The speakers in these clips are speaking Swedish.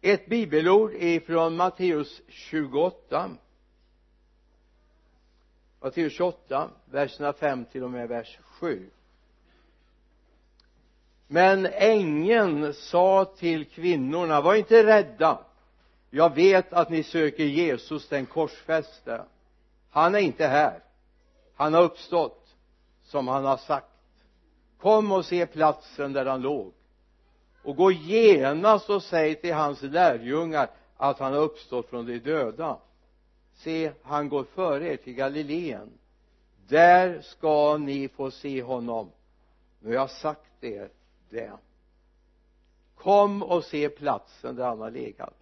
ett bibelord ifrån Matteus 28 Matteus 28 verserna 5 till och med vers 7 men ängeln sa till kvinnorna var inte rädda. Jag vet att ni söker Jesus den korsfäste. Han är inte här. Han har uppstått som han har sagt. Kom och se platsen där han låg och gå genast och säg till hans lärjungar att han har uppstått från de döda. Se han går före er till Galileen. Där ska ni få se honom. Nu har jag sagt er det. Kom och se platsen där han har legat.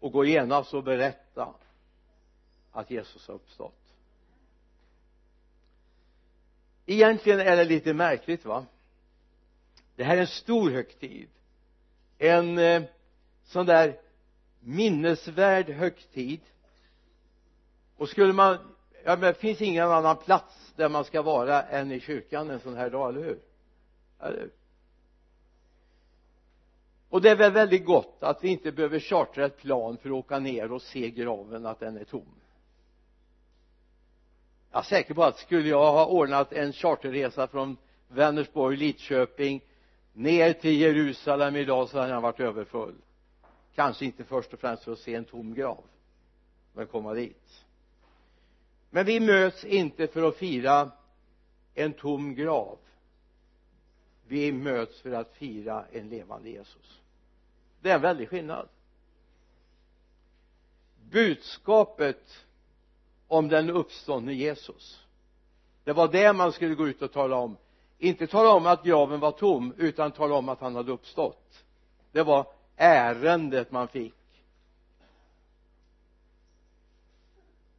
Och gå genast och berätta att Jesus har uppstått. Egentligen är det lite märkligt va? Det här är en stor högtid. En eh, sån där minnesvärd högtid. Och skulle man ja men det finns ingen annan plats där man ska vara än i kyrkan en sån här dag, eller hur? Eller och det är väl väldigt gott att vi inte behöver chartra ett plan för att åka ner och se graven att den är tom. Jag är säker på att skulle jag ha ordnat en charterresa från Vänersborg, Lidköping ner till Jerusalem idag så hade han varit överfull. Kanske inte först och främst för att se en tom grav men komma dit. Men vi möts inte för att fira en tom grav. Vi möts för att fira en levande Jesus. Det är en väldig skillnad. Budskapet om den uppståndne Jesus det var det man skulle gå ut och tala om inte tala om att graven var tom utan tala om att han hade uppstått. Det var ärendet man fick.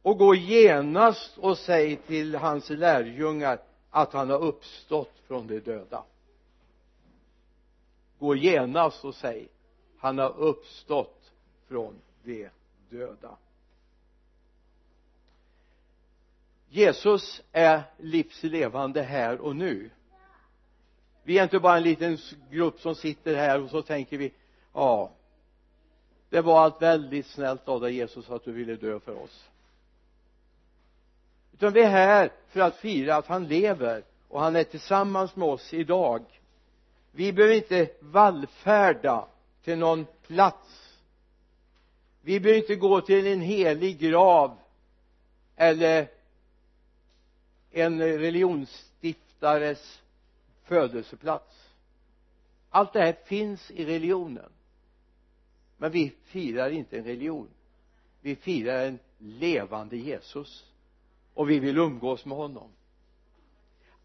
Och gå genast och säg till hans lärjungar att han har uppstått från de döda. Gå genast och säg han har uppstått från de döda. Jesus är livslevande här och nu vi är inte bara en liten grupp som sitter här och så tänker vi ja det var allt väldigt snällt av dig Jesus att du ville dö för oss. Utan vi är här för att fira att han lever och han är tillsammans med oss idag. Vi behöver inte vallfärda till någon plats. Vi behöver inte gå till en helig grav eller en religionsstiftares födelseplats. Allt det här finns i religionen. Men vi firar inte en religion. Vi firar en levande Jesus. Och vi vill umgås med honom.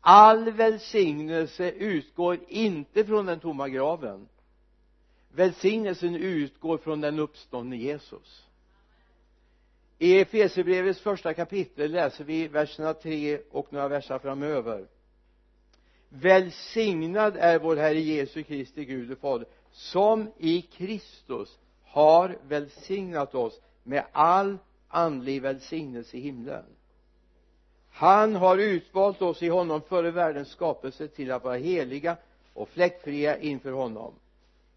All välsignelse utgår inte från den tomma graven. Välsignelsen utgår från den uppståndne Jesus. I Efesierbrevets första kapitel läser vi verserna 3 och några verser framöver välsignad är vår Herre Jesu Kristi Gud och Fader som i Kristus har välsignat oss med all andlig välsignelse i himlen. Han har utvalt oss i honom före världens skapelse till att vara heliga och fläckfria inför honom.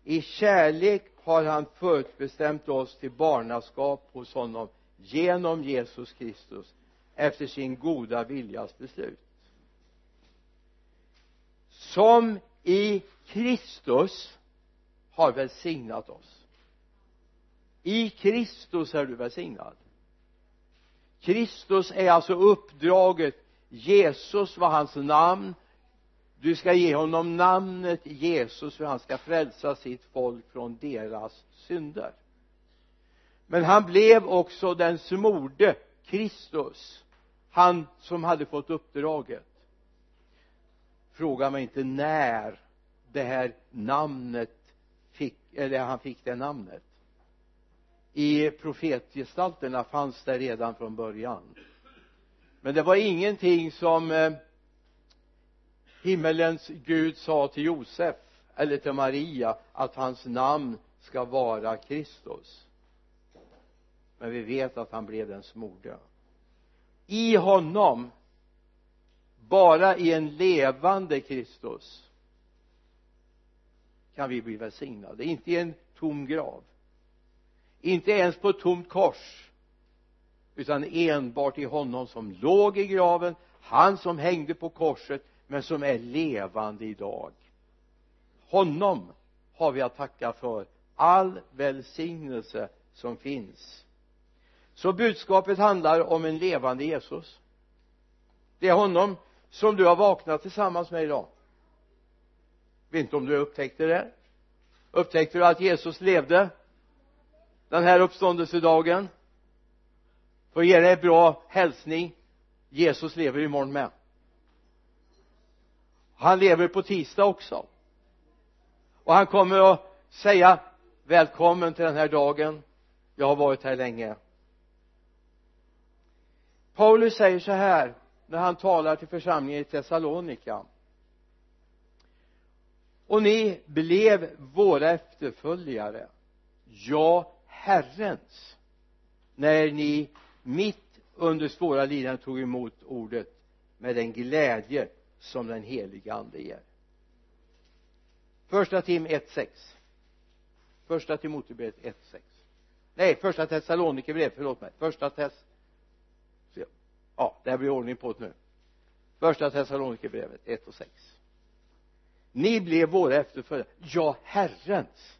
I kärlek har han förutbestämt oss till barnaskap hos honom genom Jesus Kristus efter sin goda viljas beslut som i Kristus har välsignat oss. I Kristus är du välsignad. Kristus är alltså uppdraget. Jesus var hans namn. Du ska ge honom namnet Jesus för han ska frälsa sitt folk från deras synder. Men han blev också den smorde Kristus. Han som hade fått uppdraget fråga mig inte när det här namnet fick eller han fick det namnet. I profetgestalterna fanns det redan från början. Men det var ingenting som eh, himmelens Gud sa till Josef eller till Maria att hans namn ska vara Kristus. Men vi vet att han blev den smorde i honom bara i en levande Kristus kan vi bli välsignade. Inte i en tom grav. Inte ens på ett tomt kors utan enbart i honom som låg i graven han som hängde på korset men som är levande idag. Honom har vi att tacka för all välsignelse som finns. Så budskapet handlar om en levande Jesus. Det är honom som du har vaknat tillsammans med idag. Vet inte om du upptäckte det. Upptäckte du att Jesus levde den här uppståndelsedagen? För ge dig en bra hälsning. Jesus lever imorgon med. Han lever på tisdag också. Och han kommer att säga välkommen till den här dagen. Jag har varit här länge. Paulus säger så här när han talar till församlingen i Thessalonika. Och ni blev våra efterföljare ja Herrens när ni mitt under svåra lidanden tog emot ordet med den glädje som den heliga ande ger. Första tim 1.6 första Timoteusbrevet 1.6 nej första Thessalonikerbrevet förlåt mig. Första Tess ja det här blir ordning på det nu. Första Thessalonikerbrevet 1 och 6 ni blev våra efterföljare. Ja Herrens.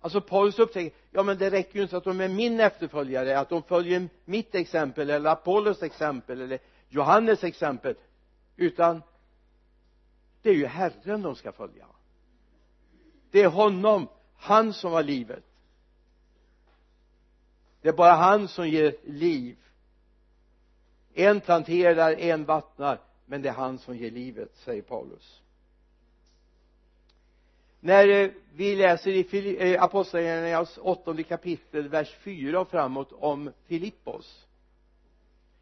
Alltså Paulus upptäcker ja men det räcker ju inte att de är min efterföljare att de följer mitt exempel eller Apollos exempel eller Johannes exempel utan det är ju Herren de ska följa. Det är honom han som har livet. Det är bara han som ger liv en planterar, en vattnar men det är han som ger livet säger Paulus. När eh, vi läser i eh, apostlagärningarnas åttonde kapitel vers 4 och framåt om Filippos.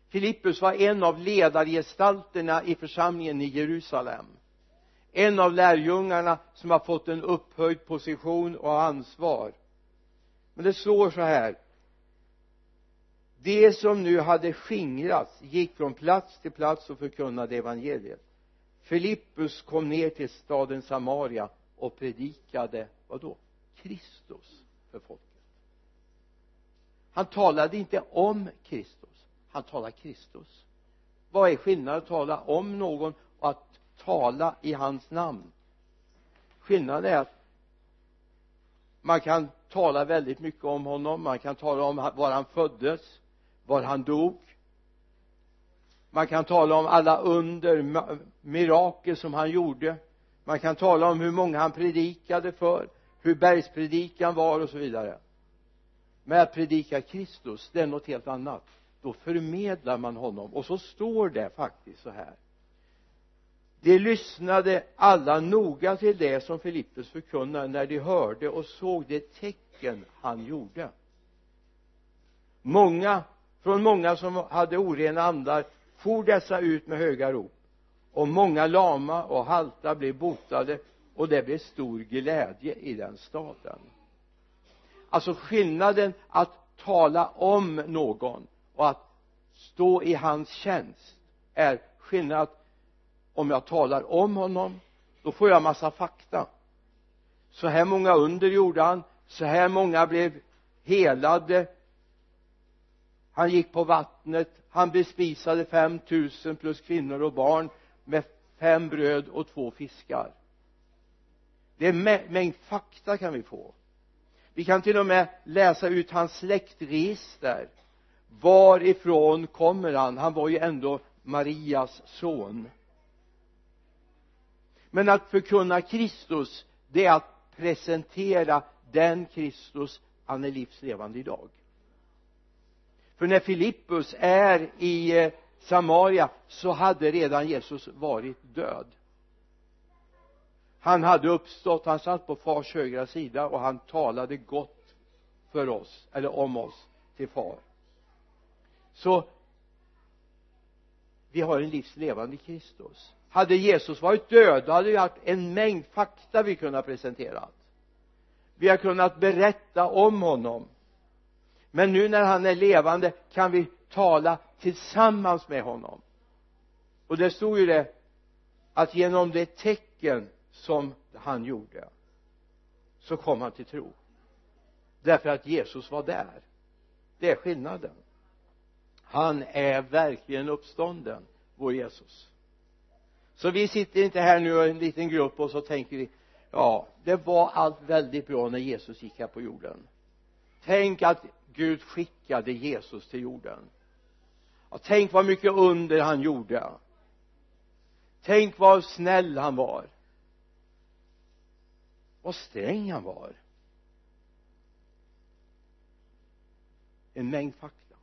Filippus var en av ledargestalterna i församlingen i Jerusalem. En av lärjungarna som har fått en upphöjd position och ansvar. Men det står så här de som nu hade skingrats gick från plats till plats och förkunnade evangeliet. Filippus kom ner till staden Samaria och predikade vad då Kristus för folket. Han talade inte om Kristus. Han talade Kristus. Vad är skillnaden att tala om någon och att tala i hans namn? Skillnaden är att man kan tala väldigt mycket om honom. Man kan tala om var han föddes var han dog. Man kan tala om alla under mirakel som han gjorde. Man kan tala om hur många han predikade för hur bergspredikan var och så vidare. Men att predika Kristus det är något helt annat. Då förmedlar man honom. Och så står det faktiskt så här. De lyssnade alla noga till det som Filippus förkunnade när de hörde och såg det tecken han gjorde. Många från många som hade orena andar for dessa ut med höga rop. Och många lama och halta blev botade och det blev stor glädje i den staden. Alltså skillnaden att tala om någon och att stå i hans tjänst är skillnad. Om jag talar om honom då får jag massa fakta. Så här många under gjorde han så här många blev helade han gick på vattnet han bespisade 5000 plus kvinnor och barn med fem bröd och två fiskar. Det är mängd fakta kan vi få. Vi kan till och med läsa ut hans släktregister. Varifrån kommer han? Han var ju ändå Marias son. Men att förkunna Kristus det är att presentera den Kristus han är livslevande idag för när Filippus är i eh, Samaria så hade redan Jesus varit död. Han hade uppstått, han satt på fars högra sida och han talade gott för oss, eller om oss till far. Så vi har en livslevande Kristus. Hade Jesus varit död då hade vi haft en mängd fakta vi kunnat presentera. Vi har kunnat berätta om honom men nu när han är levande kan vi tala tillsammans med honom. Och det stod ju det att genom det tecken som han gjorde så kom han till tro. Därför att Jesus var där. Det är skillnaden. Han är verkligen uppstånden vår Jesus. Så vi sitter inte här nu en liten grupp och så tänker vi ja det var allt väldigt bra när Jesus gick här på jorden. Tänk att Gud skickade Jesus till jorden. Ja, tänk vad mycket under han gjorde. Tänk vad snäll han var. Vad sträng han var. En mängd fakta.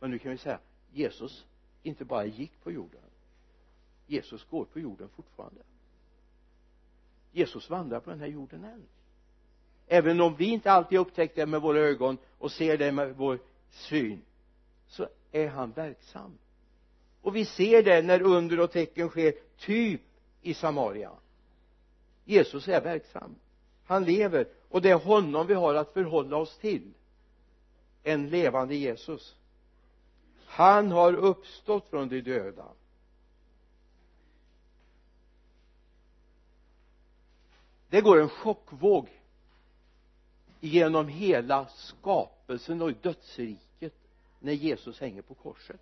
Men nu kan vi säga Jesus inte bara gick på jorden. Jesus går på jorden fortfarande. Jesus vandrar på den här jorden än även om vi inte alltid upptäcker det med våra ögon och ser det med vår syn så är han verksam. Och vi ser det när under och tecken sker typ i Samaria. Jesus är verksam. Han lever och det är honom vi har att förhålla oss till. En levande Jesus. Han har uppstått från de döda. Det går en chockvåg genom hela skapelsen och dödsriket när Jesus hänger på korset.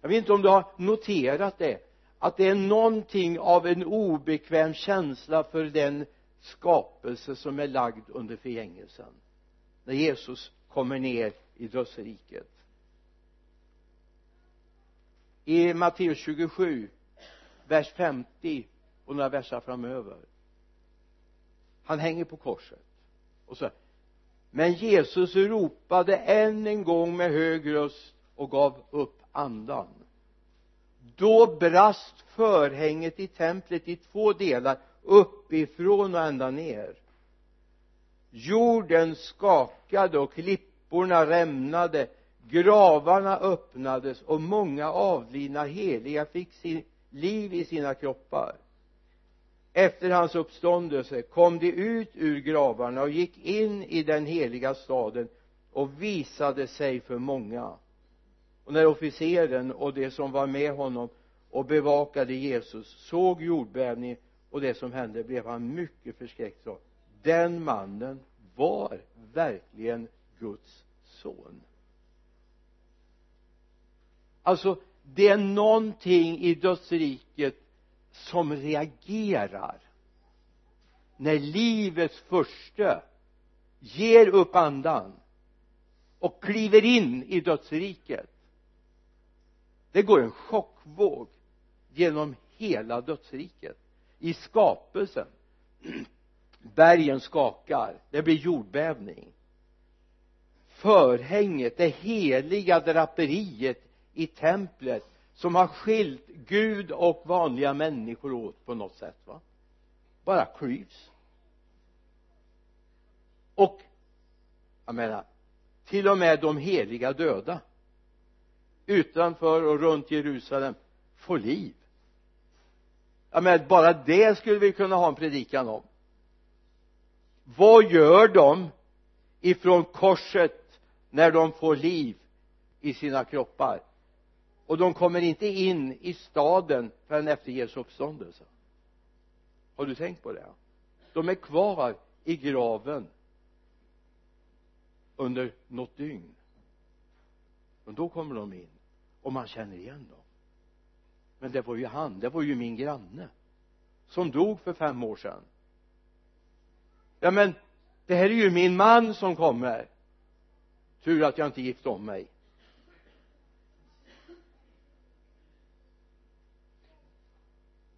Jag vet inte om du har noterat det att det är någonting av en obekväm känsla för den skapelse som är lagd under förgängelsen när Jesus kommer ner i dödsriket. I Matteus 27 vers 50 och några versar framöver han hänger på korset. Och så men Jesus ropade än en gång med hög röst och gav upp andan. Då brast förhänget i templet i två delar uppifrån och ända ner. Jorden skakade och klipporna rämnade gravarna öppnades och många avlidna heliga fick sin liv i sina kroppar efter hans uppståndelse kom de ut ur gravarna och gick in i den heliga staden och visade sig för många. Och när officeren och de som var med honom och bevakade Jesus såg jordbävningen och det som hände blev han mycket förskräckt. Så den mannen var verkligen Guds son. Alltså det är någonting i dödsriket som reagerar när livets första ger upp andan och kliver in i dödsriket. Det går en chockvåg genom hela dödsriket i skapelsen. Bergen skakar det blir jordbävning. Förhänget det heliga draperiet i templet som har skilt Gud och vanliga människor åt på något sätt va? Bara klyvs och jag menar till och med de heliga döda utanför och runt Jerusalem får liv. Jag menar bara det skulle vi kunna ha en predikan om. Vad gör de ifrån korset när de får liv i sina kroppar? Och de kommer inte in i staden förrän efter Jesu uppståndelse. Har du tänkt på det? De är kvar i graven under något dygn. Men då kommer de in och man känner igen dem. Men det var ju han, det var ju min granne som dog för fem år sedan. Ja men det här är ju min man som kommer. Tur att jag inte gift om mig.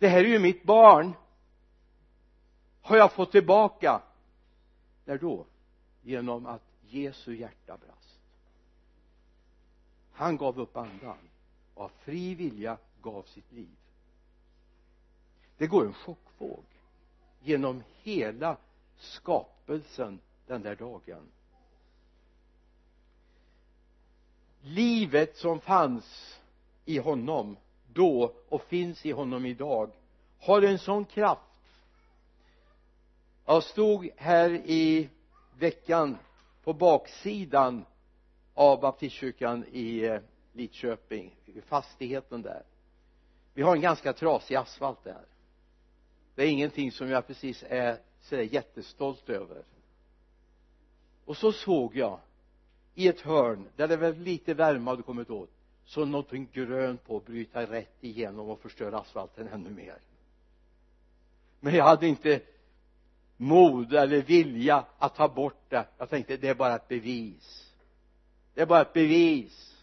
Det här är ju mitt barn. Har jag fått tillbaka? När då? Genom att Jesu hjärta brast. Han gav upp andan och av fri vilja gav sitt liv. Det går en chockvåg genom hela skapelsen den där dagen. Livet som fanns i honom då och finns i honom idag. Har en sån kraft? Jag stod här i veckan på baksidan av baptistkyrkan i eh, Lidköping i fastigheten där. Vi har en ganska trasig asfalt där. Det är ingenting som jag precis är sådär jättestolt över. Och så såg jag i ett hörn där det var lite värme hade kommit åt så någonting grönt på att bryta rätt igenom och förstöra asfalten ännu mer. Men jag hade inte mod eller vilja att ta bort det. Jag tänkte det är bara ett bevis. Det är bara ett bevis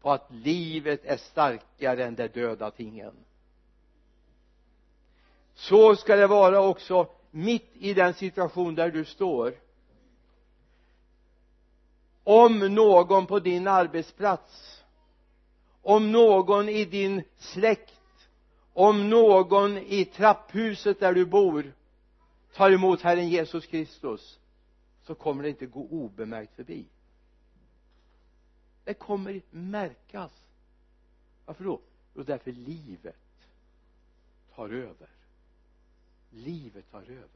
på att livet är starkare än de döda tingen. Så ska det vara också mitt i den situation där du står. Om någon på din arbetsplats om någon i din släkt om någon i trapphuset där du bor tar emot Herren Jesus Kristus så kommer det inte gå obemärkt förbi. Det kommer märkas. Varför då? jo därför livet tar över. Livet tar över.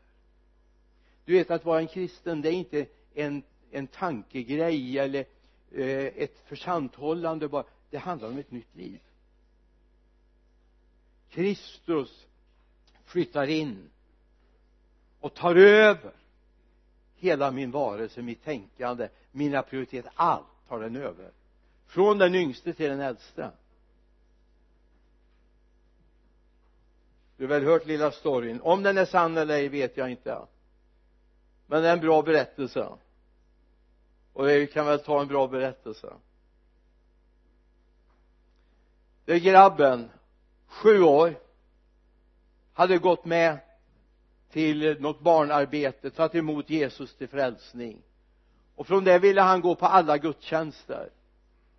Du vet att vara en kristen det är inte en, en tankegrej eller eh, ett försanthållande bara det handlar om ett nytt liv. Kristus flyttar in och tar över hela min varelse, mitt tänkande, mina prioriteter, allt tar den över. Från den yngste till den äldste. Du har väl hört lilla storyn. Om den är sann eller ej vet jag inte. Men det är en bra berättelse. Och vi kan väl ta en bra berättelse där grabben sju år hade gått med till något barnarbete tagit emot Jesus till frälsning. Och från det ville han gå på alla gudstjänster.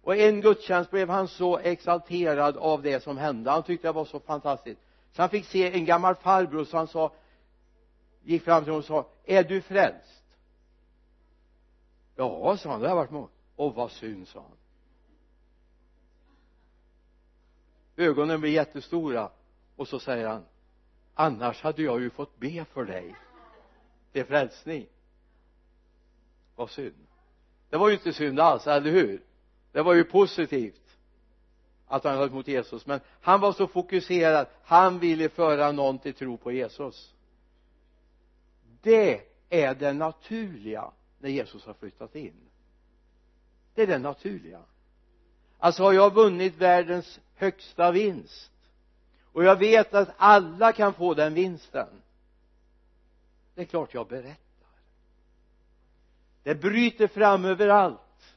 Och en gudstjänst blev han så exalterad av det som hände. Han tyckte det var så fantastiskt. Så han fick se en gammal farbror så han sa gick fram till honom och sa är du frälst? Ja sa han det har jag varit många och vad synd sa han. Ögonen blir jättestora. Och så säger han annars hade jag ju fått be för dig. Till frälsning. Vad synd. Det var ju inte synd alls, eller hur? Det var ju positivt att han hade mot Jesus. Men han var så fokuserad. Han ville föra någon till tro på Jesus. Det är det naturliga när Jesus har flyttat in. Det är det naturliga alltså har jag vunnit världens högsta vinst? Och jag vet att alla kan få den vinsten. Det är klart jag berättar. Det bryter fram överallt.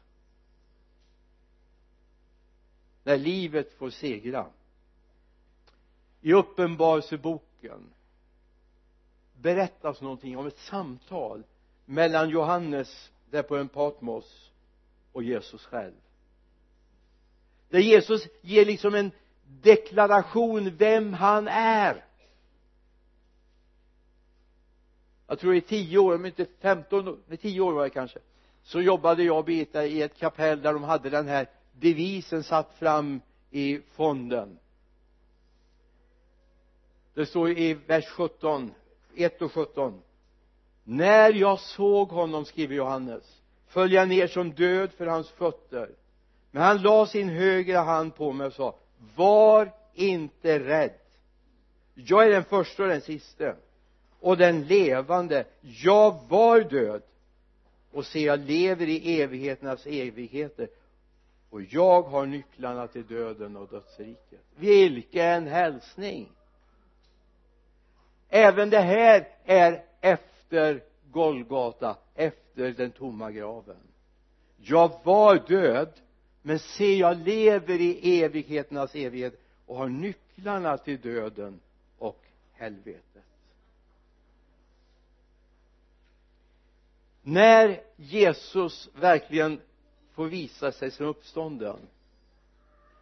När livet får segra. I uppenbarelseboken berättas någonting om ett samtal mellan Johannes där på en Patmos och Jesus själv där Jesus ger liksom en deklaration vem han är. Jag tror i tio år, om inte femton, nej tio år var det kanske så jobbade jag och Birgitta i ett kapell där de hade den här devisen satt fram i fonden. Det står i vers 17 1 och 17 när jag såg honom skriver Johannes föll jag ner som död för hans fötter men han la sin högra hand på mig och sa var inte rädd. Jag är den första och den siste och den levande. Jag var död och se jag lever i evigheternas evigheter. Och jag har nycklarna till döden och dödsriket. Vilken hälsning! Även det här är efter Golgata efter den tomma graven. Jag var död men se jag lever i evigheternas evighet och har nycklarna till döden och helvetet. När Jesus verkligen får visa sig som uppstånden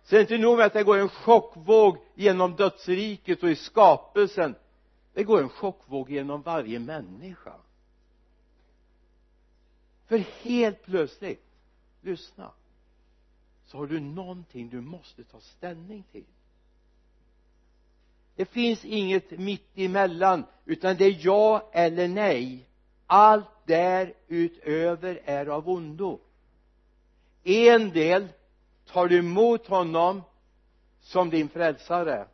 så är det inte nog med att det går en chockvåg genom dödsriket och i skapelsen. Det går en chockvåg genom varje människa. För helt plötsligt lyssna så har du någonting du måste ta ställning till. Det finns inget mitt emellan utan det är ja eller nej. Allt därutöver är av ondo. En del tar du emot honom som din frälsare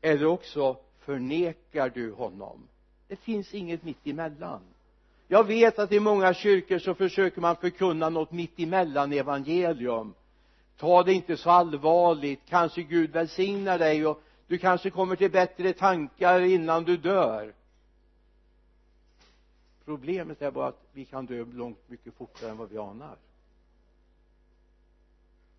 eller också förnekar du honom. Det finns inget mitt emellan. Jag vet att i många kyrkor så försöker man förkunna något mitt emellan evangelium ta det inte så allvarligt. Kanske Gud välsignar dig och du kanske kommer till bättre tankar innan du dör. Problemet är bara att vi kan dö långt mycket fortare än vad vi anar.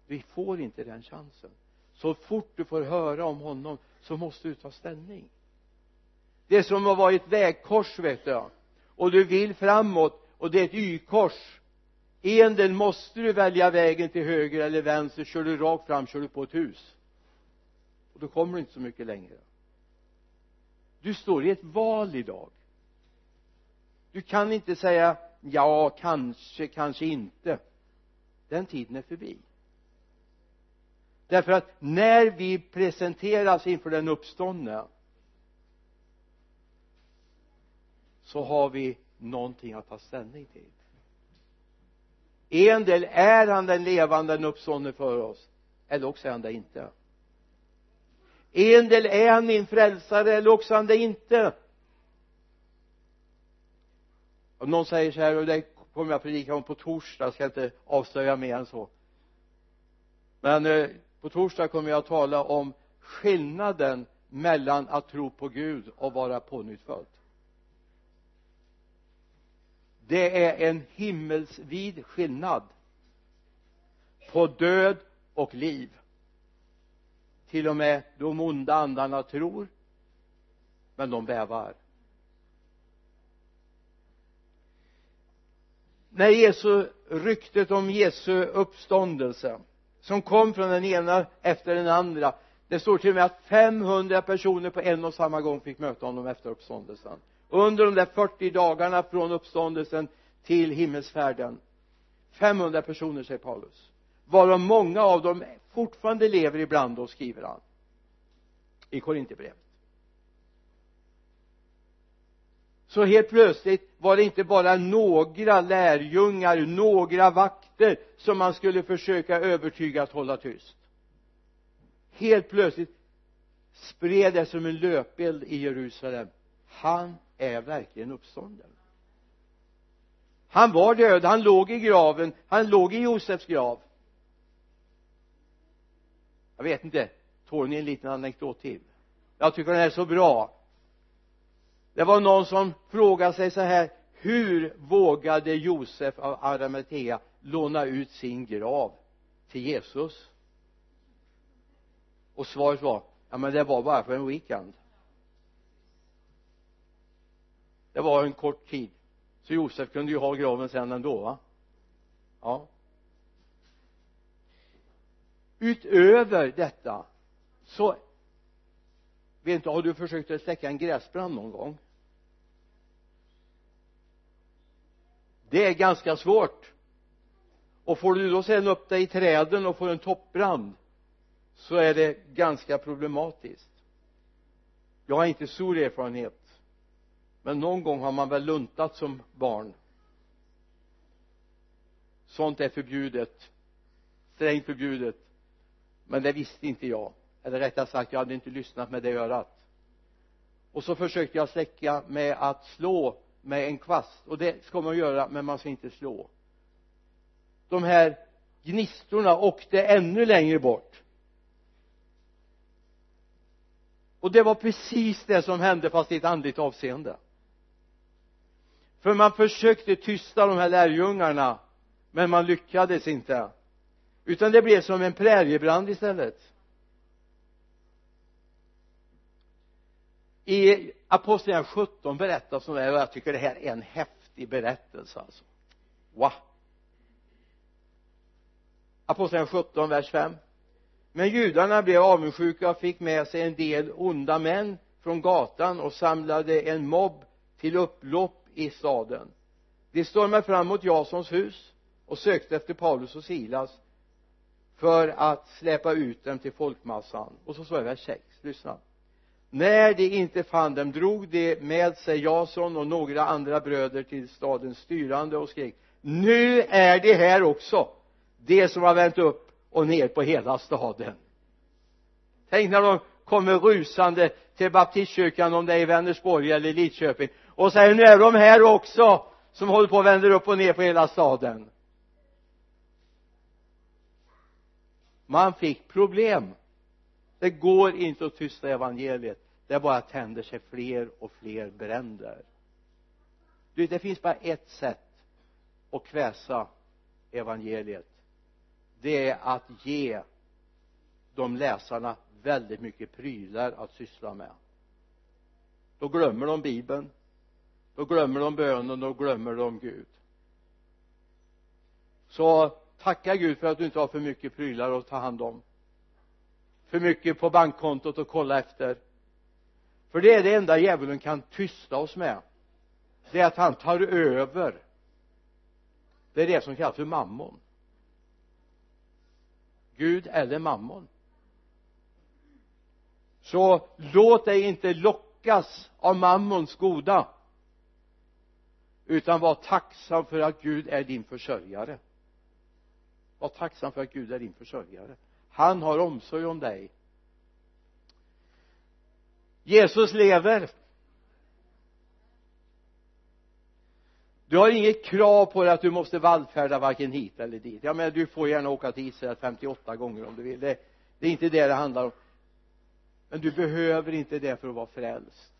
Vi får inte den chansen. Så fort du får höra om honom så måste du ta ställning. Det är som att vara i ett vägkors vet du. Och du vill framåt och det är ett y-kors en del måste du välja vägen till höger eller vänster. Kör du rakt fram kör du på ett hus. Och då kommer du inte så mycket längre. Du står i ett val idag. Du kan inte säga ja kanske kanske inte. Den tiden är förbi. Därför att när vi presenteras inför den uppståndne så har vi någonting att ta ställning till en del är han den levande den uppståndne för oss eller också är han det inte. En del är han min frälsare eller också är han det inte. Om någon säger så här och det kommer jag predika om på torsdag jag ska inte avslöja mer än så. Men eh, på torsdag kommer jag att tala om skillnaden mellan att tro på Gud och vara pånyttfödd det är en himmelsvid skillnad på död och liv. Till och med de onda andarna tror men de bävar. När Jesu ryktet om Jesu uppståndelse som kom från den ena efter den andra det står till och med att 500 personer på en och samma gång fick möta honom efter uppståndelsen under de där 40 dagarna från uppståndelsen till himmelsfärden. 500 personer säger Paulus. Varav många av dem fortfarande lever ibland oss skriver han i Korinthierbrevet. Så helt plötsligt var det inte bara några lärjungar, några vakter som man skulle försöka övertyga att hålla tyst. Helt plötsligt spred det som en löpeld i Jerusalem. Han är verkligen uppstånden. Han var död, han låg i graven, han låg i Josefs grav. Jag vet inte, tål ni en liten anekdot till? Jag tycker den är så bra. Det var någon som frågade sig så här hur vågade Josef av Arimathea låna ut sin grav till Jesus? Och svaret var ja men det var bara för en weekend. Det var en kort tid. Så Josef kunde ju ha graven sen ändå va? Ja. Utöver detta så vet inte, har du försökt att släcka en gräsbrand någon gång? Det är ganska svårt. Och får du då sen upp dig i träden och får en toppbrand så är det ganska problematiskt. Jag har inte stor erfarenhet men någon gång har man väl luntat som barn. Sånt är förbjudet. Strängt förbjudet. Men det visste inte jag. Eller rättare sagt jag hade inte lyssnat med det örat. Och så försökte jag släcka med att slå med en kvast. Och det ska man göra men man ska inte slå. De här gnistorna åkte ännu längre bort. Och det var precis det som hände fast i ett andligt avseende för man försökte tysta de här lärjungarna men man lyckades inte. Utan det blev som en präriebrand istället. I apostlagärningarna 17 berättas om det och jag tycker det här är en häftig berättelse alltså. Wow apostlagärningarna 17 vers 5 men judarna blev avundsjuka och fick med sig en del onda män från gatan och samlade en mobb till upplopp i staden. De stormade fram mot Jasons hus och sökte efter Paulus och Silas för att släpa ut dem till folkmassan. Och så står det vers 6, lyssna. När de inte fann dem drog de med sig Jason och några andra bröder till stadens styrande och skrek nu är de här också de som har vänt upp och ner på hela staden. Tänk när de kommer rusande till baptistkyrkan om det är i Vänersborg eller Lidköping och säger nu är de här också som håller på och vänder upp och ner på hela staden. Man fick problem. Det går inte att tysta evangeliet. Det bara tänder sig fler och fler bränder. Du, det finns bara ett sätt att kväsa evangeliet. Det är att ge de läsarna väldigt mycket prylar att syssla med. Då glömmer de bibeln då glömmer de bönen då glömmer de Gud. Så tacka Gud för att du inte har för mycket prylar att ta hand om. För mycket på bankkontot att kolla efter. För det är det enda djävulen kan tysta oss med. Det är att han tar över. Det är det som kallas för mammon. Gud eller mammon. Så låt dig inte lockas av mammons goda utan var tacksam för att Gud är din försörjare. Var tacksam för att Gud är din försörjare. Han har omsorg om dig. Jesus lever. Du har inget krav på dig att du måste vallfärda varken hit eller dit. Ja men du får gärna åka till Israel 58 gånger om du vill. Det, det är inte det det handlar om. Men du behöver inte det för att vara frälst.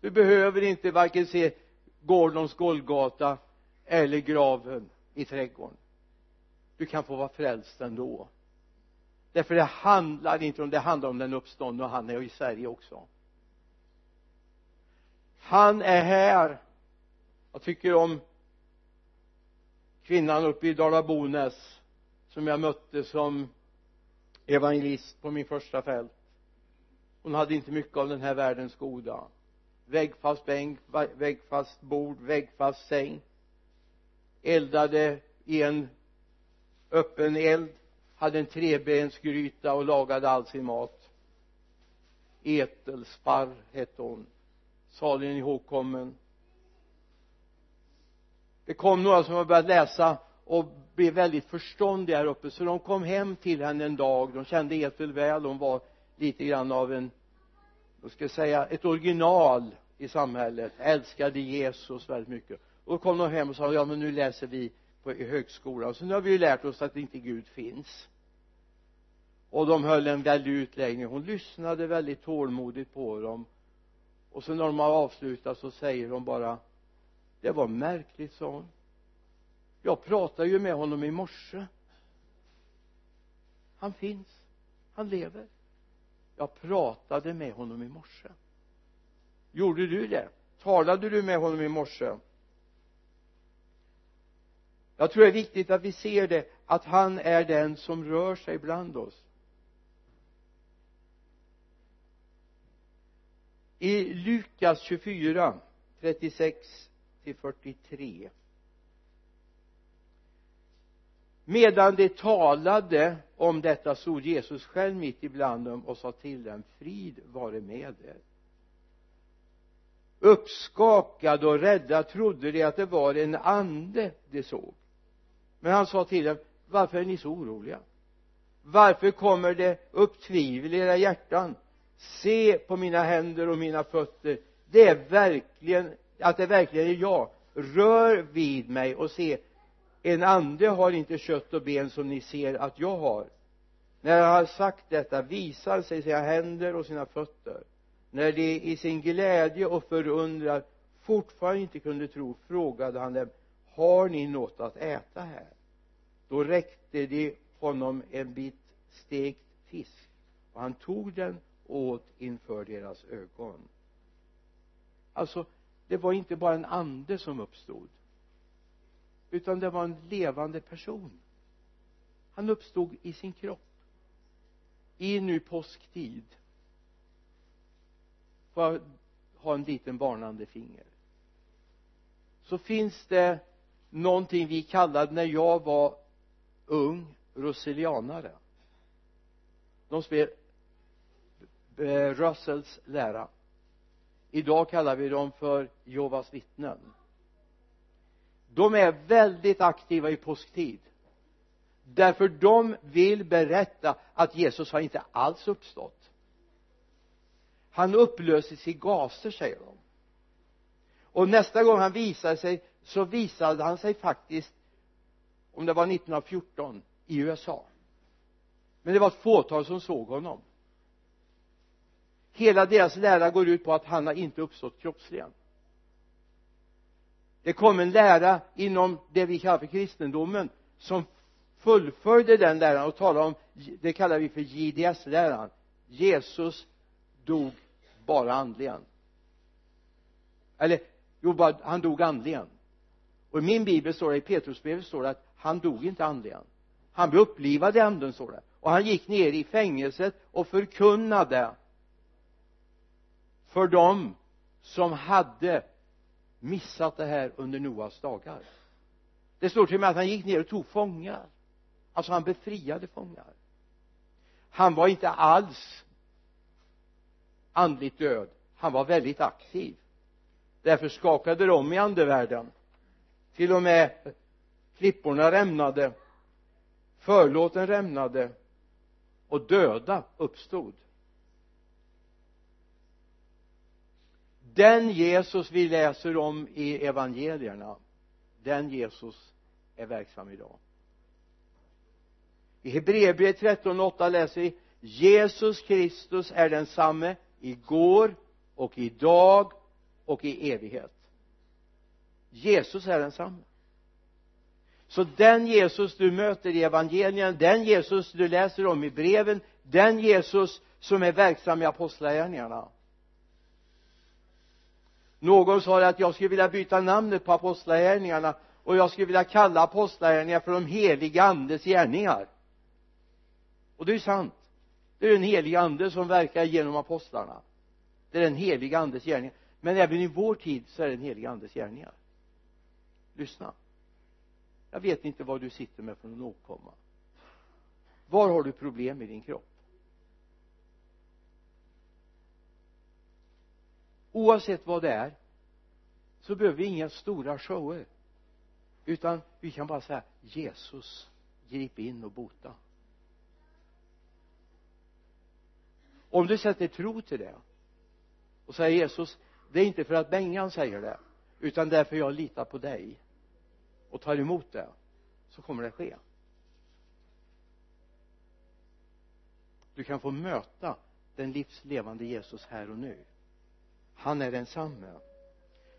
Du behöver inte varken se Gordons Golgata eller graven i trädgården. Du kan få vara frälst ändå. Därför det handlar inte om det handlar om den uppståndne och han är i Sverige också. Han är här. Jag tycker om kvinnan uppe i Dala-Bonäs som jag mötte som evangelist på min första fält. Hon hade inte mycket av den här världens goda väggfast bänk, väggfast bord, väggfast säng eldade i en öppen eld hade en trebensgryta och lagade all sin mat. Etelsparr hette hon. Saligen ihågkommen. Det kom några som hade börjat läsa och blev väldigt förståndiga här uppe så de kom hem till henne en dag. De kände Ethel väl. Hon var lite grann av en vad ska jag säga ett original i samhället. Älskade Jesus väldigt mycket. Och då kom de hem och sa ja men nu läser vi på i högskolan. Så nu har vi ju lärt oss att inte Gud finns. Och de höll en väldig utläggning. Hon lyssnade väldigt tålmodigt på dem. Och sen när de har avslutat så säger de bara det var märkligt sa hon. Jag pratade ju med honom i morse. Han finns. Han lever jag pratade med honom i morse. Gjorde du det? Talade du med honom i morse? Jag tror det är viktigt att vi ser det att han är den som rör sig bland oss. I Lukas 24 36 till 43 medan de talade om detta stod Jesus själv mitt ibland dem och sa till dem frid vare med er. Uppskakade och rädda trodde de att det var en ande de såg. Men han sa till dem varför är ni så oroliga? Varför kommer det upp tvivel i era hjärtan? Se på mina händer och mina fötter. Det är verkligen att det verkligen är jag. Rör vid mig och se en ande har inte kött och ben som ni ser att jag har. När han har sagt detta visar sig sina händer och sina fötter. När de i sin glädje och förundran fortfarande inte kunde tro frågade han dem har ni något att äta här? Då räckte de honom en bit stekt fisk och han tog den och åt inför deras ögon. Alltså det var inte bara en ande som uppstod utan det var en levande person. Han uppstod i sin kropp. I nu påsktid får jag ha en liten varnande finger. Så finns det någonting vi kallade när jag var ung russelianare de spelade eh, Russells lära. Idag kallar vi dem för Jehovas vittnen de är väldigt aktiva i påsktid. Därför de vill berätta att Jesus har inte alls uppstått. Han upplöses i gaser säger de. Och nästa gång han visade sig så visade han sig faktiskt om det var 1914 i USA. Men det var ett fåtal som såg honom. Hela deras lära går ut på att han har inte uppstått kroppsligen det kom en lära inom det vi kallar för kristendomen som fullföljde den läran och talade om det kallar vi för JDS-läran Jesus dog bara andligen. Eller jo bara, han dog andligen. Och i min bibel står det i Petrusbrevet står det att han dog inte andligen. Han blev upplivad i anden står det. Och han gick ner i fängelset och förkunnade för dem som hade missat det här under Noas dagar. Det står till och med att han gick ner och tog fångar. Alltså han befriade fångar. Han var inte alls andligt död. Han var väldigt aktiv. Därför skakade de om i andevärlden. Till och med klipporna rämnade förlåten rämnade och döda uppstod. Den Jesus vi läser om i evangelierna den Jesus är verksam idag. I Hebreerbrevet 13.8 läser vi Jesus Kristus är densamme igår och idag och i evighet. Jesus är densamme. Så den Jesus du möter i evangelien den Jesus du läser om i breven den Jesus som är verksam i apostlagärningarna någon sa att jag skulle vilja byta namnet på apostlagärningarna och jag skulle vilja kalla apostlagärningarna för de heliga andes gärningar. Och det är ju sant. Det är den heliga ande som verkar genom apostlarna. Det är den heliga andes gärningar. Men även i vår tid så är det den heliga andes gärningar. Lyssna. Jag vet inte vad du sitter med för någon åkomma var har du problem i din kropp? Oavsett vad det är så behöver vi inga stora shower. Utan vi kan bara säga Jesus grip in och bota. Om du sätter tro till det och säger Jesus det är inte för att Bengan säger det utan därför jag litar på dig och tar emot det så kommer det ske. Du kan få möta den livslevande Jesus här och nu han är densamme.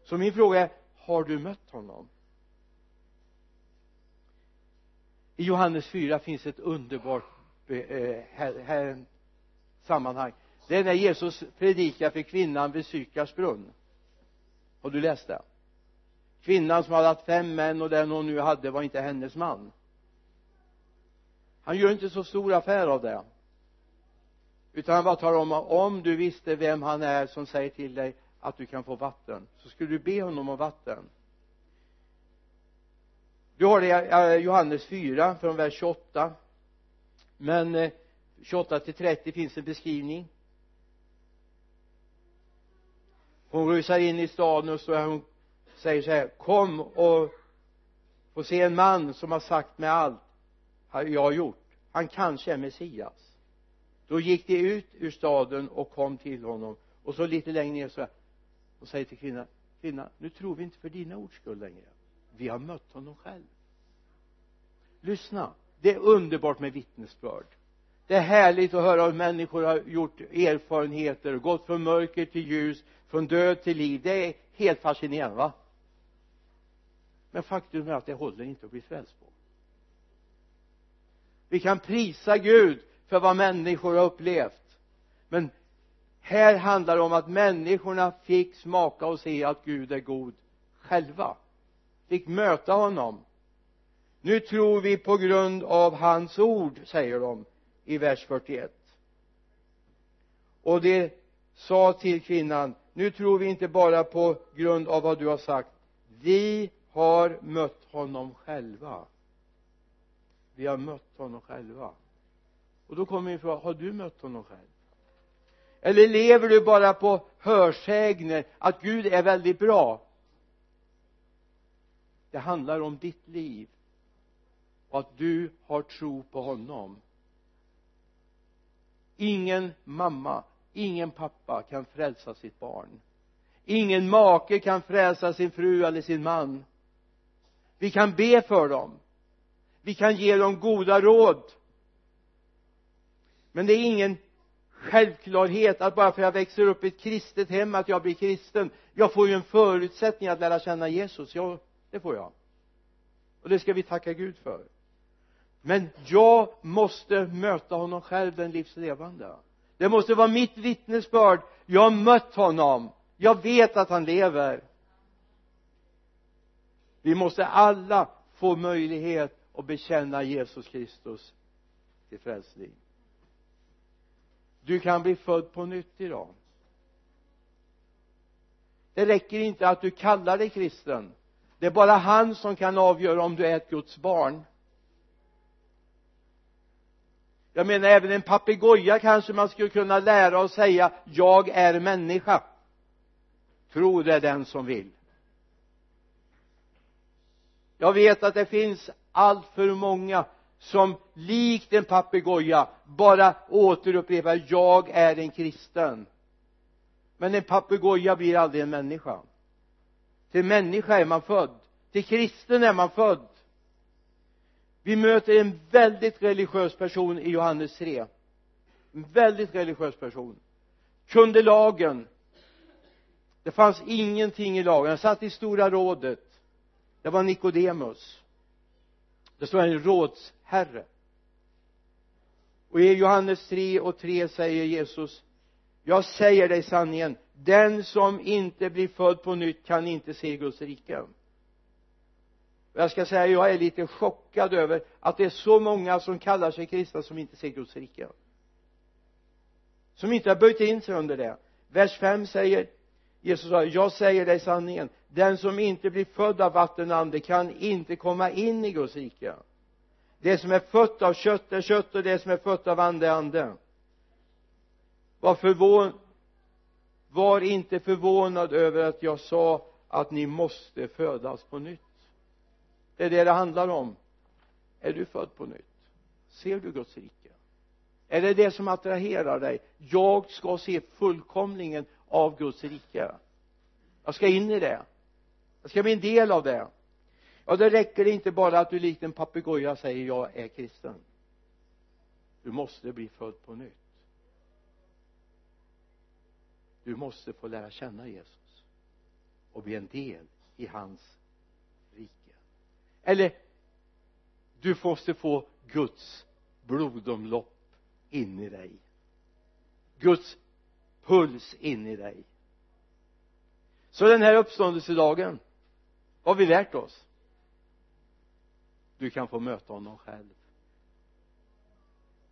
Så min fråga är har du mött honom? I Johannes 4 finns ett underbart eh, eh här, här, sammanhang. Det är när Jesus predikar för kvinnan vid Sykars brunn. Har du läst det? Kvinnan som hade haft fem män och den hon nu hade var inte hennes man. Han gör inte så stor affär av det utan han bara talar om om du visste vem han är som säger till dig att du kan få vatten så skulle du be honom om vatten. Du har det i eh, Johannes 4 från vers 28 men eh, 28 till 30 finns en beskrivning. Hon rusar in i staden och så hon säger så här kom och få se en man som har sagt mig allt jag har gjort. Han kanske är Messias då gick de ut ur staden och kom till honom. Och så lite längre ner så här och säger till kvinnan kvinna nu tror vi inte för dina ords skull längre. Vi har mött honom själv. Lyssna det är underbart med vittnesbörd. Det är härligt att höra hur människor har gjort erfarenheter gått från mörker till ljus från död till liv. Det är helt fascinerande va? Men faktum är att det håller inte att bli frälst på. Vi kan prisa Gud för vad människor har upplevt. Men här handlar det om att människorna fick smaka och se att Gud är god själva. Fick möta honom. Nu tror vi på grund av hans ord säger de i vers 41 och de sa till kvinnan nu tror vi inte bara på grund av vad du har sagt. Vi har mött honom själva. Vi har mött honom själva och då kommer min fråga har du mött honom själv? Eller lever du bara på hörsägner att Gud är väldigt bra? Det handlar om ditt liv och att du har tro på honom. Ingen mamma ingen pappa kan frälsa sitt barn. Ingen make kan frälsa sin fru eller sin man. Vi kan be för dem. Vi kan ge dem goda råd men det är ingen självklarhet att bara för att jag växer upp i ett kristet hem att jag blir kristen. Jag får ju en förutsättning att lära känna Jesus. Ja det får jag. Och det ska vi tacka Gud för. Men jag måste möta honom själv den livslevande. Det måste vara mitt vittnesbörd. Jag har mött honom. Jag vet att han lever. Vi måste alla få möjlighet att bekänna Jesus Kristus till frälsning du kan bli född på nytt idag. Det räcker inte att du kallar dig kristen. Det är bara han som kan avgöra om du är ett Guds barn. Jag menar även en papegoja kanske man skulle kunna lära och säga jag är människa. Tro det den som vill. Jag vet att det finns allt för många som likt en papegoja bara återupprepar jag är en kristen. Men en papegoja blir aldrig en människa. Till människa är man född. Till kristen är man född. Vi möter en väldigt religiös person i Johannes 3 en väldigt religiös person. Kunde lagen. Det fanns ingenting i lagen. Han satt i stora rådet. Det var Nikodemus. Det står en herre. Och i Johannes 3 och 3 säger Jesus jag säger dig sanningen den som inte blir född på nytt kan inte se Guds rike. Jag ska säga jag är lite chockad över att det är så många som kallar sig kristna som inte ser Guds rike. Som inte har böjt in sig under det. Vers 5 säger Jesus sa jag säger dig sanningen den som inte blir född av vatten och ande kan inte komma in i Guds rike det som är fött av kött är kött och det som är fött av ande är ande. Var förvån var inte förvånad över att jag sa att ni måste födas på nytt. Det är det det handlar om. Är du född på nytt? Ser du Guds rike? Är det det som attraherar dig? Jag ska se fullkomlingen av Guds rike. Jag ska in i det. Jag ska bli en del av det ja det räcker inte bara att du likt en papegoja säger jag är kristen. Du måste bli född på nytt. Du måste få lära känna Jesus och bli en del i hans rike. Eller du måste få Guds blodomlopp in i dig. Guds puls in i dig. Så den här uppståndelsedagen vad har vi lärt oss? Du kan få möta honom själv.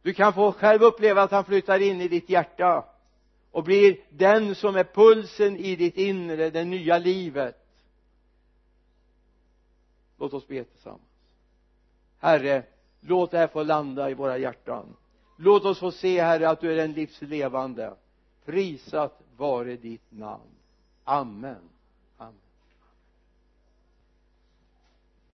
Du kan få själv uppleva att han flyttar in i ditt hjärta och blir den som är pulsen i ditt inre, det nya livet. Låt oss be tillsammans. Herre låt det här få landa i våra hjärtan. Låt oss få se herre att du är den livslevande. Prisat vare ditt namn. Amen.